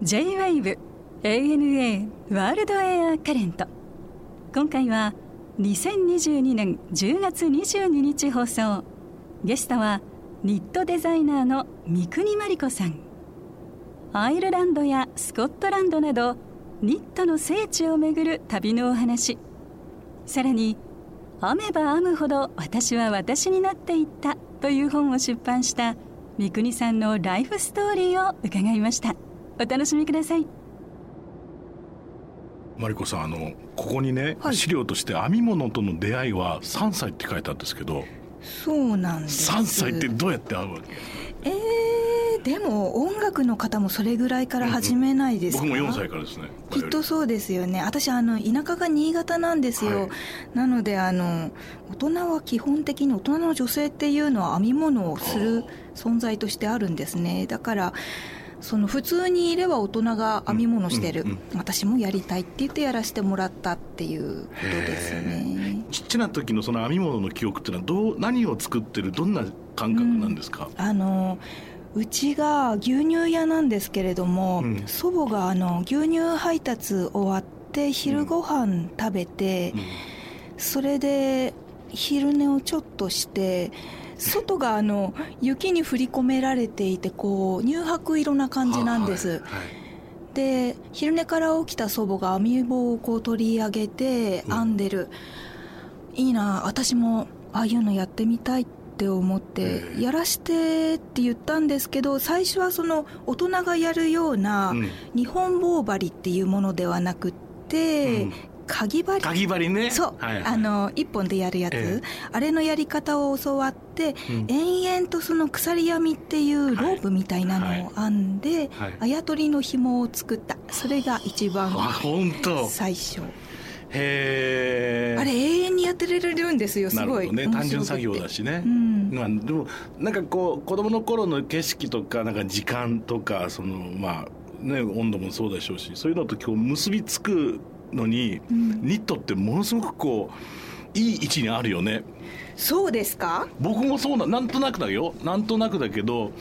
J-WAVE ANA ワールドエアカレント今回は2022年10月22日放送。ゲストはニットデザイナーの三國真理子さん。アイルランドやスコットランドなどニットの聖地をめぐる旅のお話。さらに編めば編むほど私は私になっていったという本を出版した三國さんのライフストーリーを伺いました。お楽しみください。マリコさんあのここにね、はい。資料として編み物との出会いは3歳って書いてあるんですけどそうなんです。3歳ってどうやって会うわけ？えー、でも音楽の方もそれぐらいから始めないですか、僕も4歳からですね。きっとそうですよね。私あの田舎が新潟なんですよ、はい。なのであの大人は基本的に大人の女性っていうのは編み物をする存在としてあるんですね。だからその普通にいれば大人が編み物してる、うんうん私もやりたいって言ってやらせてもらったっていうことですね。ちっちゃな時のその編み物の記憶っていうのはどう何を作ってるどんな感覚なんですか、あのうちが牛乳屋なんですけれども、うん。祖母があの牛乳配達終わって昼ご飯食べて、それで昼寝をちょっとして外があの雪に降り込められていてこう乳白色な感じなんです、はいはいで昼寝から起きた祖母が編み棒をこう取り上げてうん編んでる、いいな私もああいうのやってみたいって思ってええ。やらしてって言ったんですけど最初はその大人がやるようなうん。日本棒針っていうものではなくって、うん。かぎ針。かぎ針ね。そう、はいはい。あの一本でやるやつ、ええ。あれのやり方を教わって、うん。延々とその鎖編みっていうロープみたいなのを編んで、はい。あやとりの紐を作った。それが一番あ本当。最初へえあれ永遠にやってられるんですよすごいどね。単純作業だししね、うん。まあ、でもなんかこう子供の頃の景色とかなんか時間とかそのまあね温度もそうでしょうしそういうのと今日結びつくのに、ん。ニットってものすごくこういい位置にあるよね。そうですか？僕もそうななんとなくだよ。なんとなくだけど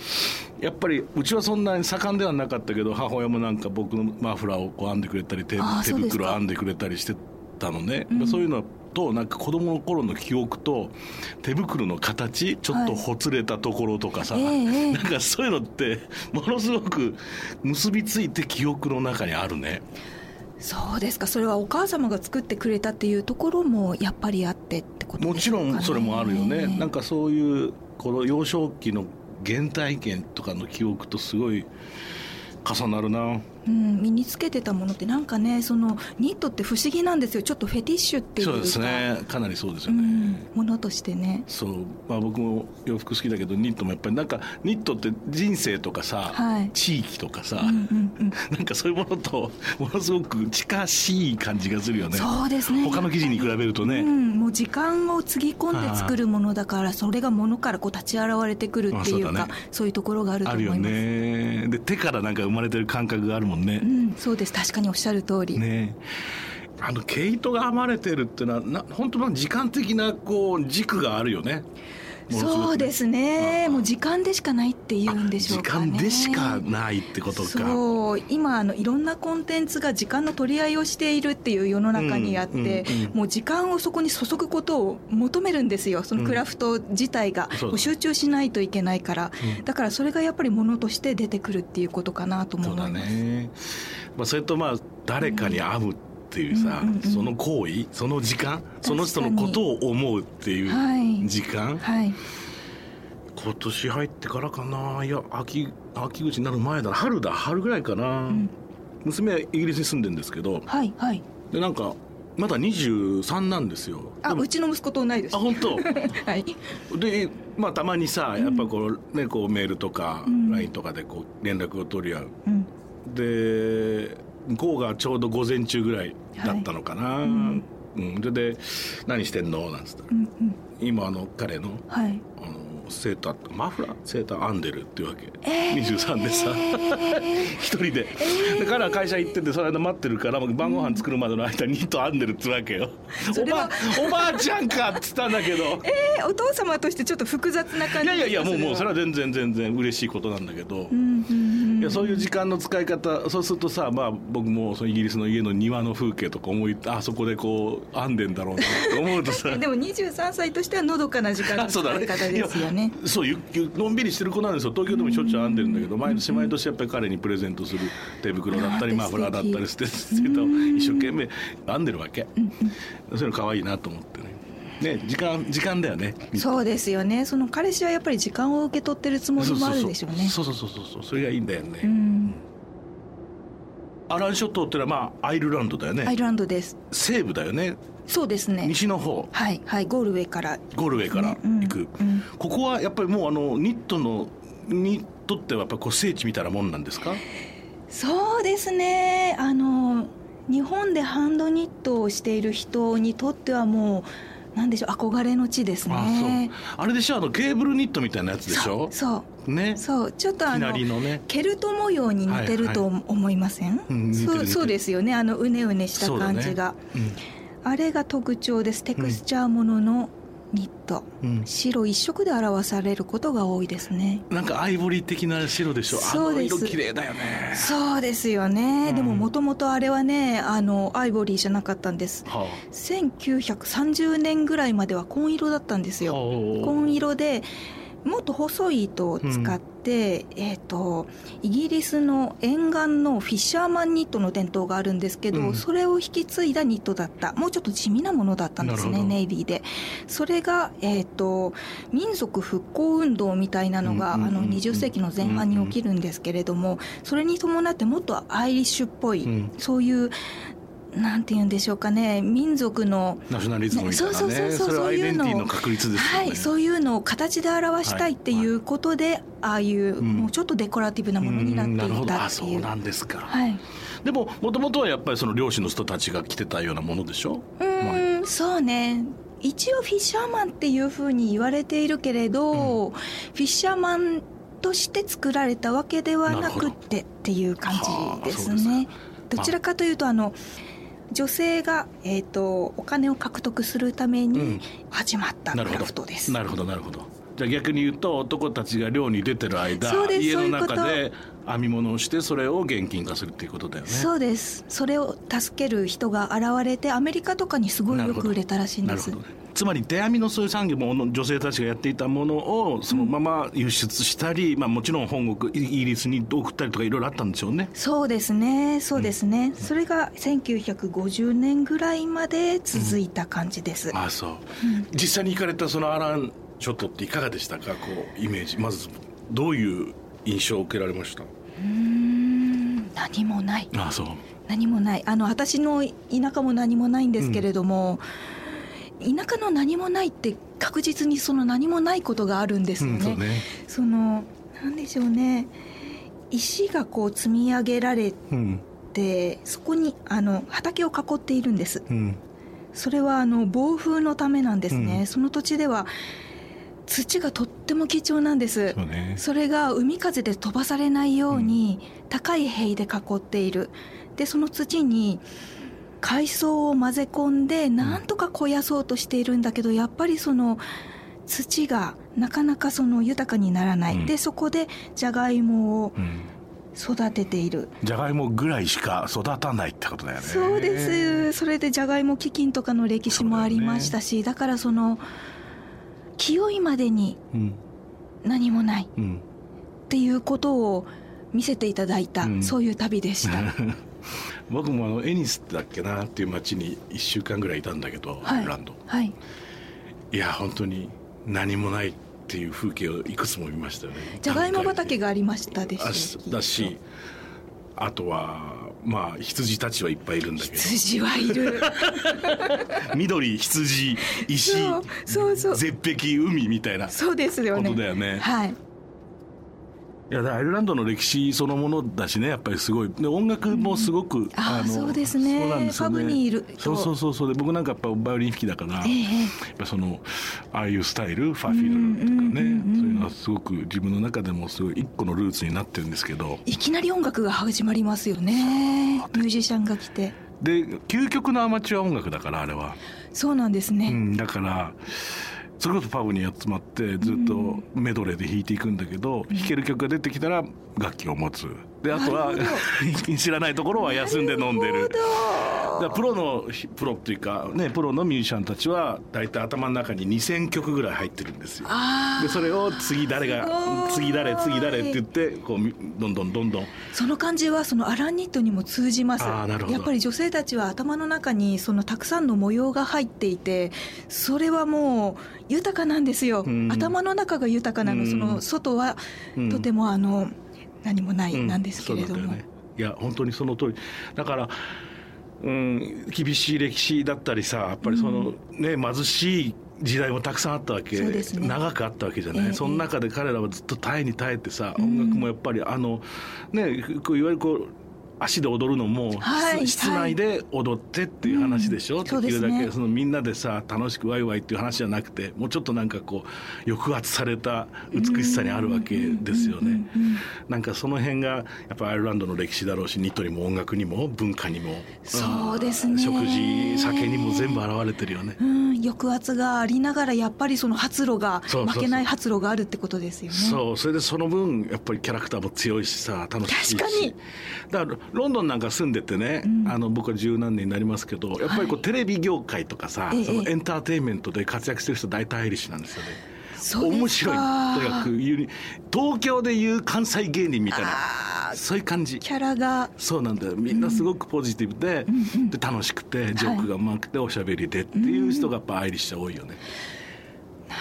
やっぱりうちはそんなに盛んではなかったけど母親もなんか僕のマフラーをこう編んでくれたり手手袋編んでくれたりしてたのね、うん。そういうのとなんか子供の頃の記憶と手袋の形ちょっとほつれたところとかさ、ええええ。なんかそういうのってものすごく結びついて記憶の中にあるね。そうですか。それはお母様が作ってくれたっていうところもやっぱりあってってこともちろんそれもあるよね。なんかそういうこの幼少期の原体験とかの記憶とすごい重なるなうん、身につけてたものってなんかねそのニットって不思議なんですよ。ちょっとフェティッシュっていうか。そうですね。かなりそうですようね、ん、ものとしてね。そう。まあ僕も洋服好きだけどニットもやっぱりなんかニットって人生とかさ、はい。地域とかさ、うんうんうん。なんかそういうものとものすごく近しい感じがするよね。そうですね。他の生地に比べるとね、うん、もう時間をつぎ込んで作るものだからそれがものからこう立ち現れてくるっていうかあそうだね。そういうところがあるとあるよ思います。ね。で手からなんか生まれてる感覚があるもんね、うん、そうです。確かにおっしゃる通り、ねあの毛糸が編まれてるっていうのはな本当の時間的なこう軸があるよねそうですね。もう時間でしかないっていうんでしょうかね。時間でしかないってことか。そう。今あのいろんなコンテンツが時間の取り合いをしているっていう世の中にあって、うんうんうんもう時間をそこに注ぐことを求めるんですよ。そのクラフト自体が、集中しないといけないから、だからそれがやっぱりものとして出てくるっていうことかなと思います。ね、まあ、それとまあ誰かに会うっていうさ、うんうんうん。その行為その時間その人のことを思うっていうはい。時間、はい。今年入ってからかな。いや秋秋口になる前だ。春だ。春ぐらいかな、ん。娘はイギリスに住んでるんですけど。はいはい。でなんかまだ23なんですよ。あうちの息子と同いですあ本当？はい。でまあたまにさやっぱこうねこうメールとかうん。LINE とかでこう連絡を取り合う。うん。で向こうがちょうど午前中ぐらいだったのかな、はい。うん。それで「何してんの?」なんつったら。うんうん。今あの彼のはい。あのセーターマフラーセーター編んでるっていうわけ、えー。23でさ。一人で、で彼は会社行っててその間待ってるから晩ご飯作るまでの間にニット編んでるってわけよ。おばおばあちゃんかっつったんだけど。えーお父様としてちょっと複雑な感じいやいやいやもうもうそれはで全然全然嬉しいことなんだけど、うんうんうんいやそういう時間の使い方そうするとさ、まあ、僕もそのイギリスの家の庭の風景とか思いあそこでこう編んでんだろうなって思うとさ。でも23歳としてはのどかな時間の使い方ですよね。そうゆゆのんびりしてる子なんですよ。東京でもしょっちゅう編んでるんだけど毎年毎年やっぱり彼にプレゼントする手袋だったりマフラーだったりして一生懸命編んでるわけ。そういうの可愛いなと思ってねね時間時間だよね。そうですよね。その彼氏はやっぱり時間を受け取ってるつもりもあるでしょうね。そうそうそうそうそう。それがいいんだよね、うん。アラン諸島ってのはまあアイルランドだよね。アイルランドです。西部だよね。そうですね。西の方。はいはいゴールウェイから。ゴールウェイから行く、ねうんうん。ここはやっぱりもうあのニットのにとってはやっぱりこう聖地みたいなもんなんですか？そうですね。あの日本でハンドニットをしている人にとってはもうなんでしょう憧れの地ですね。あれでしょあのケーブルニットみたいなやつでしょ？そう。ね。そう。ちょっとあきのね。ケルト模様に似てると思いません、そうそうですよね。あのうねうねした感じが、うん。あれが特徴です。テクスチャーもののニット、うん。白一色で表されることが多いですね。なんかアイボリー的な白でしょ。そうです。あの色綺麗だよね。そうですよね、うん。でももともとあれはねあのアイボリーじゃなかったんです。は1930年ぐらいまでは紺色だったんですあ。よ紺色でもっと細い糸を使って、えー、とイギリスの沿岸のフィッシャーマンニットの伝統があるんですけど、うん。それを引き継いだニットだったもうちょっと地味なものだったんですねネイビーで。それが、えー、と民族復興運動みたいなのが、うんうんうんうんあの20世紀の前半に起きるんですけれどもそれに伴ってもっとアイリッシュっぽい、うん。そういうなんて言うんでしょうかね。民族のナショナリズムね。そうそうそうそうそういうのをね。はい、そういうのを形で表したいっていうことで、ああいう、ん。もうちょっとデコラティブなものになっていたっていう。なんですか、はい、でももともとはやっぱりその漁師の人たちが着てたようなものでしょ？うーん、そうね。一応フィッシャーマンっていうふうに言われているけれど、フィッシャーマンとして作られたわけではなくってっていう感じですね。か。どちらかというとあの女性が、えー、とお金を獲得するためうん。に始まったクラフトです。どなるほどなるほど。じゃあ逆に言うと男たちが漁に出てる間家の中で編み物をしてそれを現金化するっていうことだよね。そうです。それを助ける人が現れてアメリカとかにすごいよく売れたらしいんです。なるほど。ねつまり手編みのそういう産業も女性たちがやっていたものをそのまま輸出したり、まあ、もちろん本国イギリスに送ったりとかいろいろあったんでしょうね。そうですねそうですね、それが1950年ぐらいまで続いた感じです、ああそう、実際に行かれたそのアラン諸島っていかがでしたか？こうイメージ。まずどういう印象を受けられました？うーん何もない。ああそう。何もない。あの私の田舎も何もないんですけれども、田舎の何もないって確実にその何もないことがあるんですよね。うんそうね。そのなんでしょうね。石がこう積み上げられうんてそこにあの畑を囲っているんです。うん。それはあの暴風のためなんですね、うん。その土地では土がとっても貴重なんです。ね。それが海風で飛ばされないように高い塀で囲っている。でその土に海藻を混ぜ込んでなんとか肥やそうとしているんだけどやっぱりその土がなかなかその豊かにならない、うん。でそこでじゃがいもをうん。育てている。じゃがいもぐらいしか育たないってことだよね。そうです。それでじゃがいも飢饉とかの歴史もありましたしだ,、からその清いまでにうん。何もないうん。っていうことを見せていただいた、うん。そういう旅でした 僕もあのエニスだっけなっていう町に1週間ぐらいいたんだけど、アイルランド。はい。いや本当に何もないっていう風景をいくつも見ましたよね。じゃがいも畑がありましたであしょだしあとはまあ羊たちはいっぱいいるんだけど。羊はいる。緑羊石そうそうそう。絶壁海みたいなそうですよね。ことだよね。はいいやアイルランドの歴史そのものだしねやっぱりすごい。で音楽もすごく、うん、あそうですね。そうなんですよね。にいるそうそうそうそう。で僕なんかやっぱバイオリン弾きだから、えー、やっぱそのああいうスタイルファフィルとかね、うんうんうん。うん、そういうのはすごく自分の中でもすごい一個のルーツになってるんですけど。いきなり音楽が始まりますよね。ミュージシャンが来て。で究極のアマチュア音楽だからあれは。そうなんですね、うん、だからそれこそパブに集まってずっとメドレーで弾いていくんだけど、弾ける曲が出てきたら楽器を持つ。であとは 知らないところは休んで飲んでるだプロのプロっていうかねプロのミュージシャンたちは大体頭の中に2,000曲ぐらい入ってるんですよ。でそれを次誰が次誰次誰って言ってこうどんどんどんどん。その感じはそのアランニットにも通じます。やっぱり女性たちは頭の中にそのたくさんの模様が入っていてそれはもう豊かなんですよ、頭の中が豊かなの。その外はとてもあの、何もないなんですけれども、うん。ね、いや本当にその通り。だからうん、厳しい歴史だったりさやっぱりその、ね、貧しい時代もたくさんあったわけ、ね、長くあったわけじゃない、えー、その中で彼らはずっと耐えに耐えてさ、音楽もやっぱりあのねこういわゆるこう足で踊るのも、はい、室内で踊ってっていう話でしょ、はい、できるだけそのみんなでさ楽しくワイワイっていう話じゃなくてもうちょっとなんかこう抑圧された美しさにあるわけですよね。なんかその辺がやっぱアイルランドの歴史だろうしニットにも音楽にも文化にもそうですね。食事酒にも全部現れてるよね。うん、抑圧がありながらやっぱりその発露が負けない発露があるってことですよね。そう。それでその分やっぱりキャラクターも強いしさ楽しいし。確かに。だからロンドンなんか住んでてね、うん、あの僕は十何年になりますけどやっぱりこう、テレビ業界とかさ、そのエンターテインメントで活躍してる人大体アイリッシュなんですよね。面白い。とにかく東京でいう関西芸人みたいなそういう感じ。キャラが。そうなんだよ。みんなすごくポジティブでうん、で楽しくてジョークがうまくておしゃべりでっていう人がやっぱアイリッシュ多いよね、な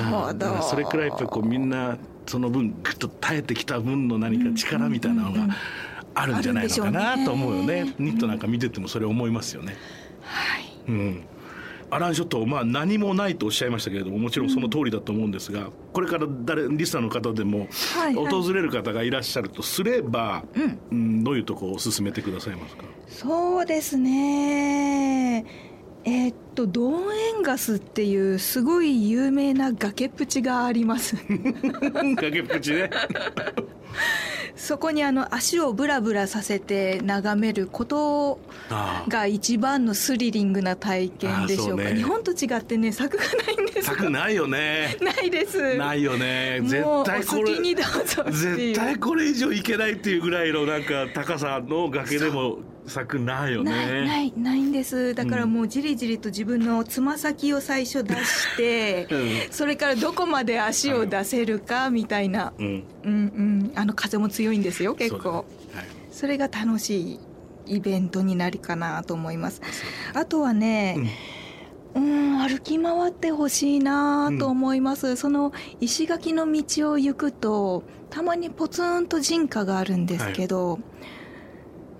るほど、それくらいやっぱこうみんなその分ぐっと耐えてきた分の何か力みたいなのが、あるんじゃないのかなと思うよね、ね、ニットなんか見ててもそれ思いますよね。はい、うん。アラン諸島、まあ、何もないとおっしゃいましたけれどももちろんその通りだと思うんですが、うん、これから誰リスナーの方でも、訪れる方がいらっしゃるとすれば、うん、うん、どういうとこを進めてくださいますか？そうですねえー、っとドーンエンガスっていうすごい有名な崖っぷちがあります。崖っぷちね。そこにあの足をブラブラさせて眺めることが一番のスリリングな体験でしょうか、ね、日本と違ってね柵がないんです柵ないよね。ないです。ないよね。絶対これ絶対これ以上いけないっていうぐらいのなんか高さの崖でも咲くないよね。ないないんです。だからもうじりじりと自分のつま先を最初出して、うん、それからどこまで足を出せるかみたいな、うん、うんうん。あの風も強いんですよ結構、はい、それが楽しいイベントになるかなと思います。あとはね、うん、歩き回ってほしいなと思います、うん、その石垣の道を行くとたまにポツンと人家があるんですけど、はい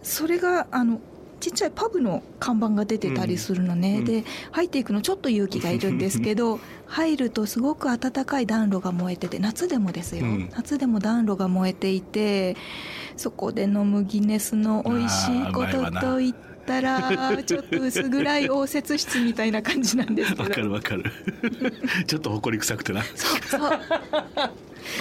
それがあのちっちゃいパブの看板が出てたりするのね、うん、で入っていくのちょっと勇気がいるんですけど 入るとすごく暖かい暖炉が燃えてて夏でもですよ、うん、夏でも暖炉が燃えていてそこで飲むギネスの美味しいことといったらちょっと薄暗い応接室みたいな感じなんですけど。わかるわかる。ちょっと埃臭くてな。そうそう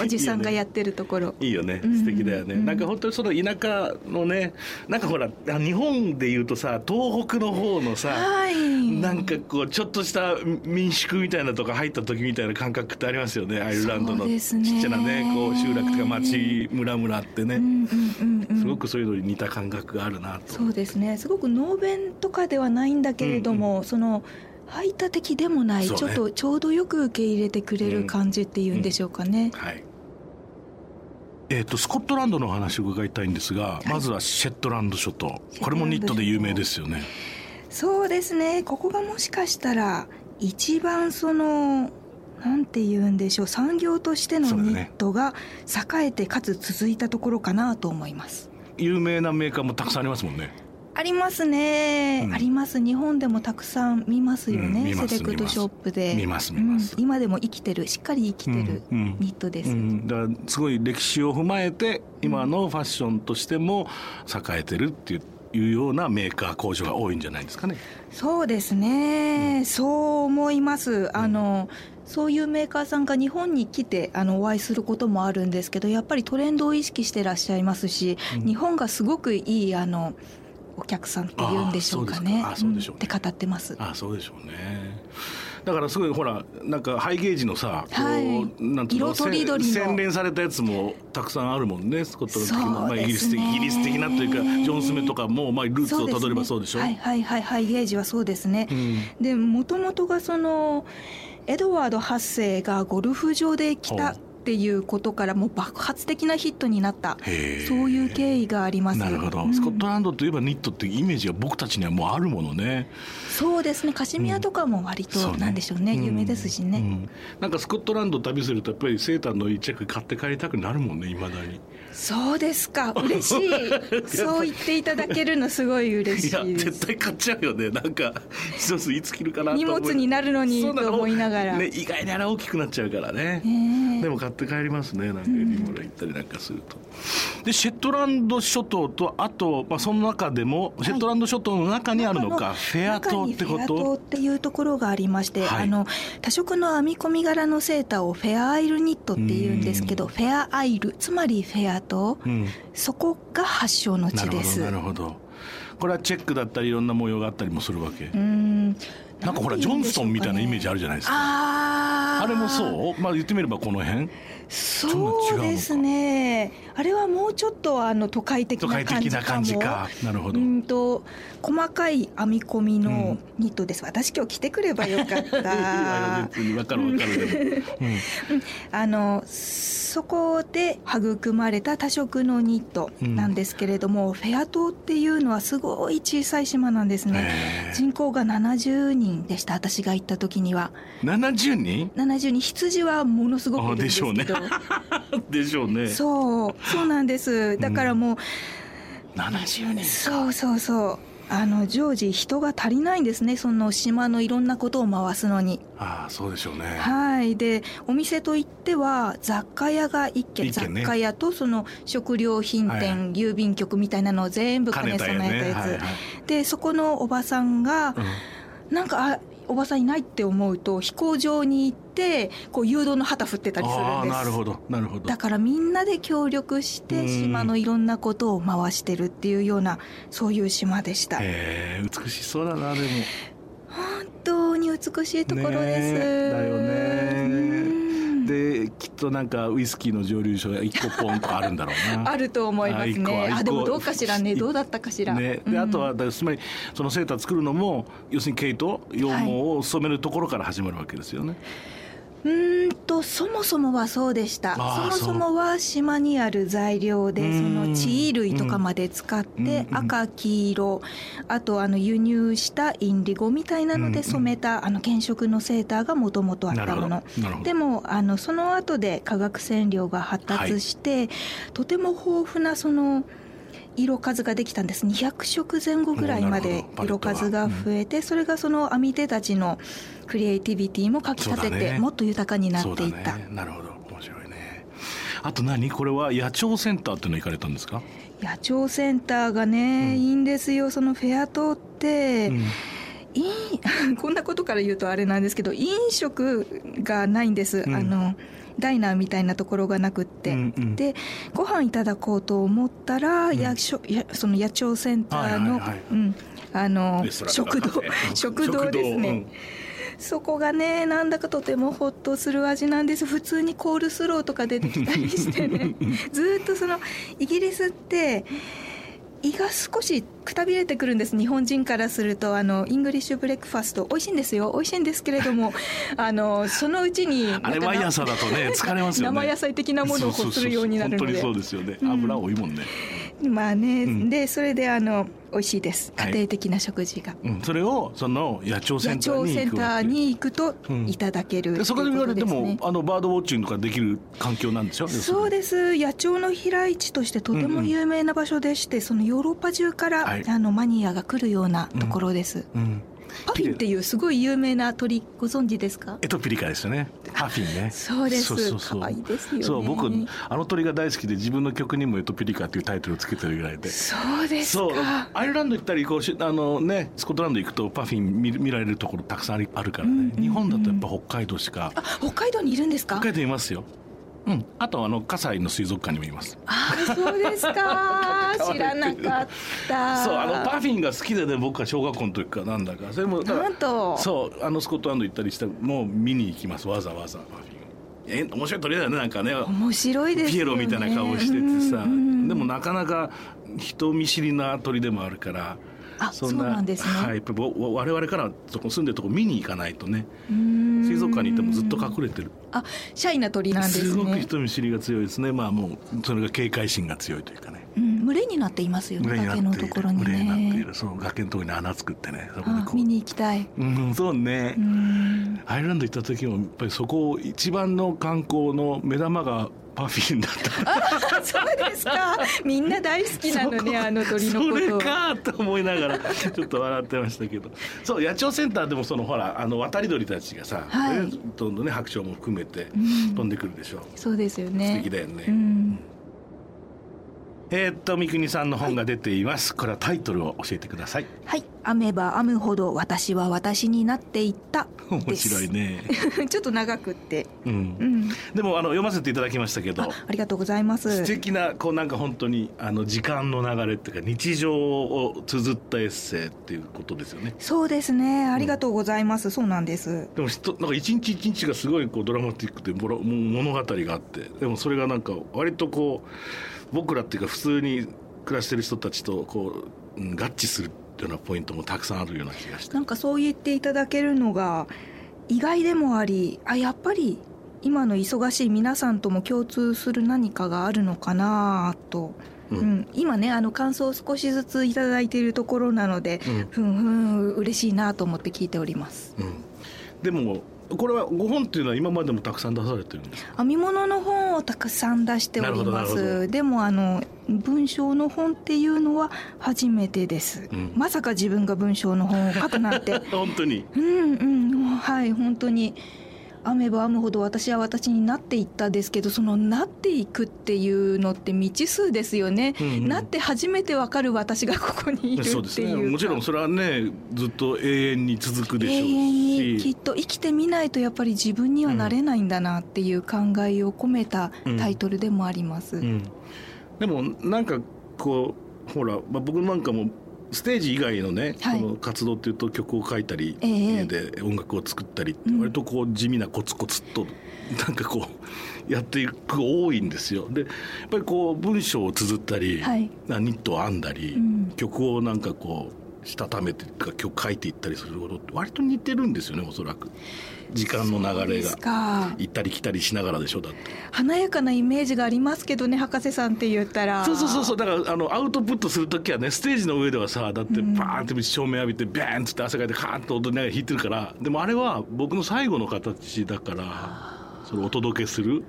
おじさんがやってるところ。いいよね。素敵だよね、うん、なんか本当にその田舎のねなんかほら日本でいうとさ東北の方のさ、はい、なんかこうちょっとした民宿みたいなとか入った時みたいな感覚ってありますよね。アイルランドのちっちゃなねこう集落とか町村々ってね、すごくそういうのに似た感覚があるなと。そうですね。すごく能弁とかではないんだけれども、うんうん、その排他的でもない、ね、ちょっとちょうどよく受け入れてくれる感じっていうんでしょうかね。うん。うん、はい。えーと、スコットランドの話を伺いたいんですが、はい、まずはシェットランド諸島。これもニットで有名ですよね。そうですね。ここがもしかしたら一番そのなんて言うんでしょう産業としてのニットが栄えてかつ続いたところかなと思います、有名なメーカーもたくさんありますもんねありますね、うん、あります。日本でもたくさん見ますよね、うん、セレクトショップで。見ます見ます、今でも生きてる。しっかり生きてるニットです、だからすごい歴史を踏まえて今のファッションとしても栄えてるっていういうようなメーカー工場が多いんじゃないですかね。そうですね、うん、そう思います。あの、うん、そういうメーカーさんが日本に来てあのお会いすることもあるんですけど、やっぱりトレンドを意識してらっしゃいますし、うん、日本がすごくいいあのお客さんっていうんでしょうかね。あそうでしょう、ね、って語ってます。あそうでしょうね。だからすごいほらなんかハイゲージのさ、はい、こうなんていうの。洗練されたやつもたくさんあるもんね。スコットランド的な、まあ、イギリス的イギリス的なというかジョン・スメとかも、まあ、ルーツをたどればそうでしょ？う、ね、はいはいはい。ハイゲージはそうですね、うん、でもともとがそのエドワード8世がゴルフ場で来たっていうことからもう爆発的なヒットになった。そういう経緯がありますなるほど、うん、スコットランドといえばニットっていうイメージが僕たちにはもうあるものね。そうですね。カシミヤとかも割となんでしょうね。うん、有名ですしね、うん、なんかスコットランド旅するとやっぱりセーターの一着買って帰りたくなるもんねいまだにそうですか。嬉しい。そう言っていただけるのすごい嬉しいいや絶対買っちゃうよね。なんか一ついつ着るかな荷物になるのにと思いながら、ね、意外にあれ大きくなっちゃうからね、でも買って帰りますね。なんかエディモラ行ったりなんかすると、うん、でシェットランド諸島とあと、まあ、その中でもシェットランド諸島の中にあるのか、はい、フェア島ってこと？フェア島っていうところがありまして、はい、あの多色の編み込み柄のセーターをフェアアイルニットっていうんですけどフェアアイルつまりフェア島、うん、そこが発祥の地です。なるほどこれはチェックだったりいろんな模様があったりもするわけ。うん。なんかほらジョンソンみたいなイメージあるじゃないですか。ああれもそう？まあ言ってみればこの辺？そうですね。あれはもうちょっとあの都会的な感じか。感じか。なるほど。うんと細かい編み込みのニットです、うん、私今日着てくればよかった。分かる分かる うん、あのそこで育まれた多色のニットなんですけれども、うん、フェア島っていうのはすごい小さい島なんですね。人口が70人でした私が行った時には。70人？?70 人羊はものすごくいるんですけど。でしょうね。そうそうなんです。だからもう、うん、70人そうそうそう。あの常時人が足りないんですね。その島のいろんなことを回すのに。ああそうでしょうね。はい。でお店といっては雑貨屋が一軒、ね、雑貨屋とその食料品店、はい、郵便局みたいなのを全部兼ね。備えたやつ、ねはいはい、でそこのおばさんが、うん、なんかあおばさんいないって思うと飛行場に行ってこう誘導の旗振ってたりするんです。なるほど。なるほど。だからみんなで協力して島のいろんなことを回してるっていうようなそういう島でした。へえ美しそうだなでも。本当に美しいところです、だよねできっとなんかウイスキーの蒸留所が1個ポンとあるんだろうな。あると思いますね。あでもどうかしらね。どうだったかしら、ね、であとはつまりそのセーター作るのも要するに毛糸羊毛を染めるところから始まるわけですよね、はいうんとそもそもはそうでした。そもそもは島にある材料でその地衣類とかまで使って赤黄色あとあの輸入したインディゴみたいなので染めたあの原色のセーターがもともとあったもの。でもあのその後で化学染料が発達して、とても豊富なその色数ができたんです。200色前後ぐらいまで色数が増えて、それがその編み手たちのクリエイティビティもかきたてて、もっと豊かになっていった、ね、なるほど。面白いね。あと何？これは野鳥センターっていうの行かれたんですか？野鳥センターがね、うん、いいんですよ。そのフェア島って、うん。い こんなことから言うとあれなんですけど飲食がないんです、うん、あのダイナーみたいなところがなくって、うんうん、でご飯いただこうと思ったら、うん、やしょやその野鳥センターの、はいはいはい、うん、あの食堂 食堂ですね、うん、そこがねなんだかとてもほっとする味なんです。普通にコールスローとか出てきたりしてね。ずっとそのイギリスって胃が少しくたびれてくるんです。日本人からするとあのイングリッシュブレックファスト。美味しいんですよ。美味しいんですけれども あのそのうちにあれ毎朝だとね疲れますよね。生野菜的なものを欲するようになるので。そうですよね。油多いもんね、うん、まあね、うん、でそれであの美味しいです。家庭的な食事が、はいうん、それをその野鳥センターに行くといただける、うん、そこで言われてもあのバードウォッチングができる環境なんでしょ？そうです。野鳥の飛来地としてとても有名な場所でして、うん。うん、そのヨーロッパ中から、はい、あのマニアが来るようなところです、うん、うんパフィンっていうすごい有名な鳥ご存知ですか？エトピリカですよね。パフィンね。そうです。そうそうそう。可愛いですよね。そう僕あの鳥が大好きで自分の曲にもエトピリカっていうタイトルをつけてるぐらいで。そうですか。アイルランド行ったりこうあのねスコットランド行くとパフィン見見られるところたくさんあるからね、うんうんうん、日本だとやっぱ北海道しか。あ北海道にいるんですか？北海道いますようん、あとあの葛西の水族館にもいます。あそうですか。知らなかった。そうあのパフィンが好きでね僕は小学校の時からなんだかそれもなんとそうあのスコットランド行ったりしてもう見に行きますわざわざパフィン。え面白い鳥だよねなんかね面白いです、ね、ピエロみたいな顔しててさ、うんうん、でもなかなか人見知りな鳥でもあるからあそんななんですね、はい、我々からそこ住んでるとこ見に行かないとね。水族館にいてもずっと隠れてる。あシャイな鳥なんですね。すごく人見知りが強いですね。まあもうそれが警戒心が強いというかね、うん、群れになっていますよね崖のところにね。群れになっている。そう崖のところに穴作ってねそこでこう。見に行きたい。うんそうね。アイルランド行った時もやっぱりそこ一番の観光の目玉がパフィンだった。そうですか。みんな大好きなのねあの鳥のこと。それかと思いながらちょっと笑ってましたけど。そう野鳥センターでもそのほらあの渡り鳥たちがさ、はい、どんどんね白鳥も含めて飛んでくるでしょ、うん、そうですよね。素敵だよね、うんえー、っと三國さんの本が出ています、はい、これはタイトルを教えてください。はい。編めば編むほど私は私になっていった。面白いね。ちょっと長くって、うん、うん、でもあの読ませていただきましたけどありがとうございます。素敵なこうなんか本当にあの時間の流れっていうか日常を綴ったエッセイっていうことですよね。そうですね。ありがとうございます、うん、そうなんです。でもなんか一日一日がすごいこうドラマティックで物語があってでもそれがなんか割とこう僕らっていうか普通に暮らしてる人たちとこう、うん、合致するっていうようなポイントもたくさんあるような気がして。なんかそう言っていただけるのが意外でもありあやっぱり今の忙しい皆さんとも共通する何かがあるのかなと、うん、うん、今ねあの感想を少しずつ頂いているところなので、うん、ふんふん嬉しいなと思って聞いております。うん、でもこれは5本っていうのは今までもたくさん出されてるんです編み物の本をたくさん出しております。でもあの文章の本っていうのは初めてです、うん、まさか自分が文章の本を書くなんて。本当に。うんうん。はい本当に編めば編むほど私は私になっていったですけどそのなっていくっていうのって未知数ですよね、うんうん、なって初めてわかる私がここにいるっていう。ね。もちろんそれはねずっと永遠に続くでしょうし。永遠にきっと生きてみないとやっぱり自分にはなれないんだなっていう考えを込めたタイトルでもあります、うん。うん、でもなんかこうほら、まあ、僕なんかもステージ以外のね、はい、その活動っていうと曲を書いたり、えー、で音楽を作ったりって割とこう地味なコツコツとなんかこう やっていく多いんですよ。でやっぱりこう文章を綴ったり、はい、ニットを編んだり、うん、曲をなんかこうしたためて曲書いていったりすることって割と似てるんですよねおそらく。時間の流れが。行ったり来たりしながらでしょだって。華やかなイメージがありますけどね博士さんって言ったら。そうそうそうそう。だからあのアウトプットする時はねステージの上ではさだってバーンって照明浴びてビャーンって汗かいてカーンと踊りながら弾いてるから。でもあれは僕の最後の形だからそれをお届けする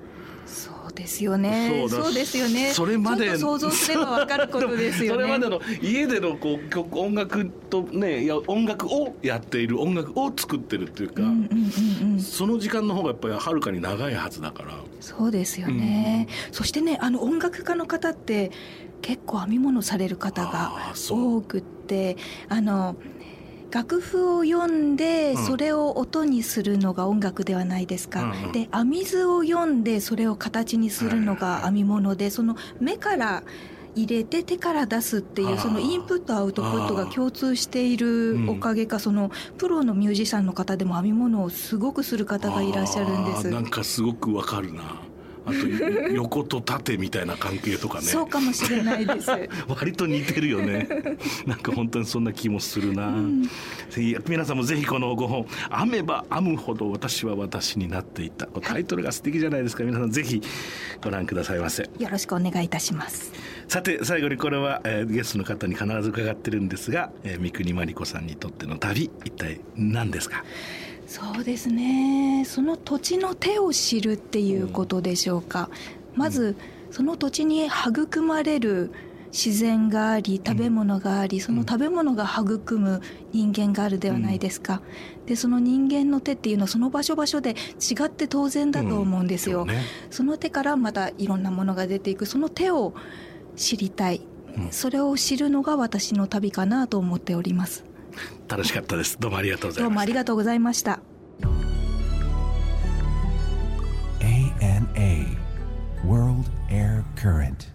そうですよね。そうですよね。それまで想像すればわかることですよね。それまでの家でのこう曲音楽とね、いや音楽をやっている音楽を作ってるっていうか、うんうんうんうん、その時間の方がやっぱりはるかに長いはずだから。そうですよね。うん、そしてね、あの音楽家の方って結構編み物される方が多くって、あの。楽譜を読んでそれを音にするのが音楽ではないですか、うん、で編み図を読んでそれを形にするのが編み物でその目から入れて手から出すっていうそのインプットアウトプットが共通しているおかげかそのプロのミュージシャンの方でも編み物をすごくする方がいらっしゃるんです。なんかすごくわかるなあと横と縦みたいな関係とかね。そうかもしれないです。割と似てるよね。なんか本当にそんな気もするな、うん、皆さんもぜひこの5本「編めば編むほど私は私になっていった」タイトルが素敵じゃないですか。皆さんぜひご覧くださいませ。よろしくお願いいたします。さて最後にこれは、えー、ゲストの方に必ず伺ってるんですが、えー、三國真理子さんにとっての旅一体何ですか？そうですね。その土地の手を知るっていうことでしょうか、うん、まずその土地に育まれる自然があり食べ物があり、その食べ物が育む人間があるではないですか、うん、でその人間の手っていうのはその場所場所で違って当然だと思うんですよ、うんね、その手からまたいろんなものが出ていく。その手を知りたい、それを知るのが私の旅かなと思っております楽しかったです。どうもありがとうございましたどうもありがとうございました。ANA World Air Current.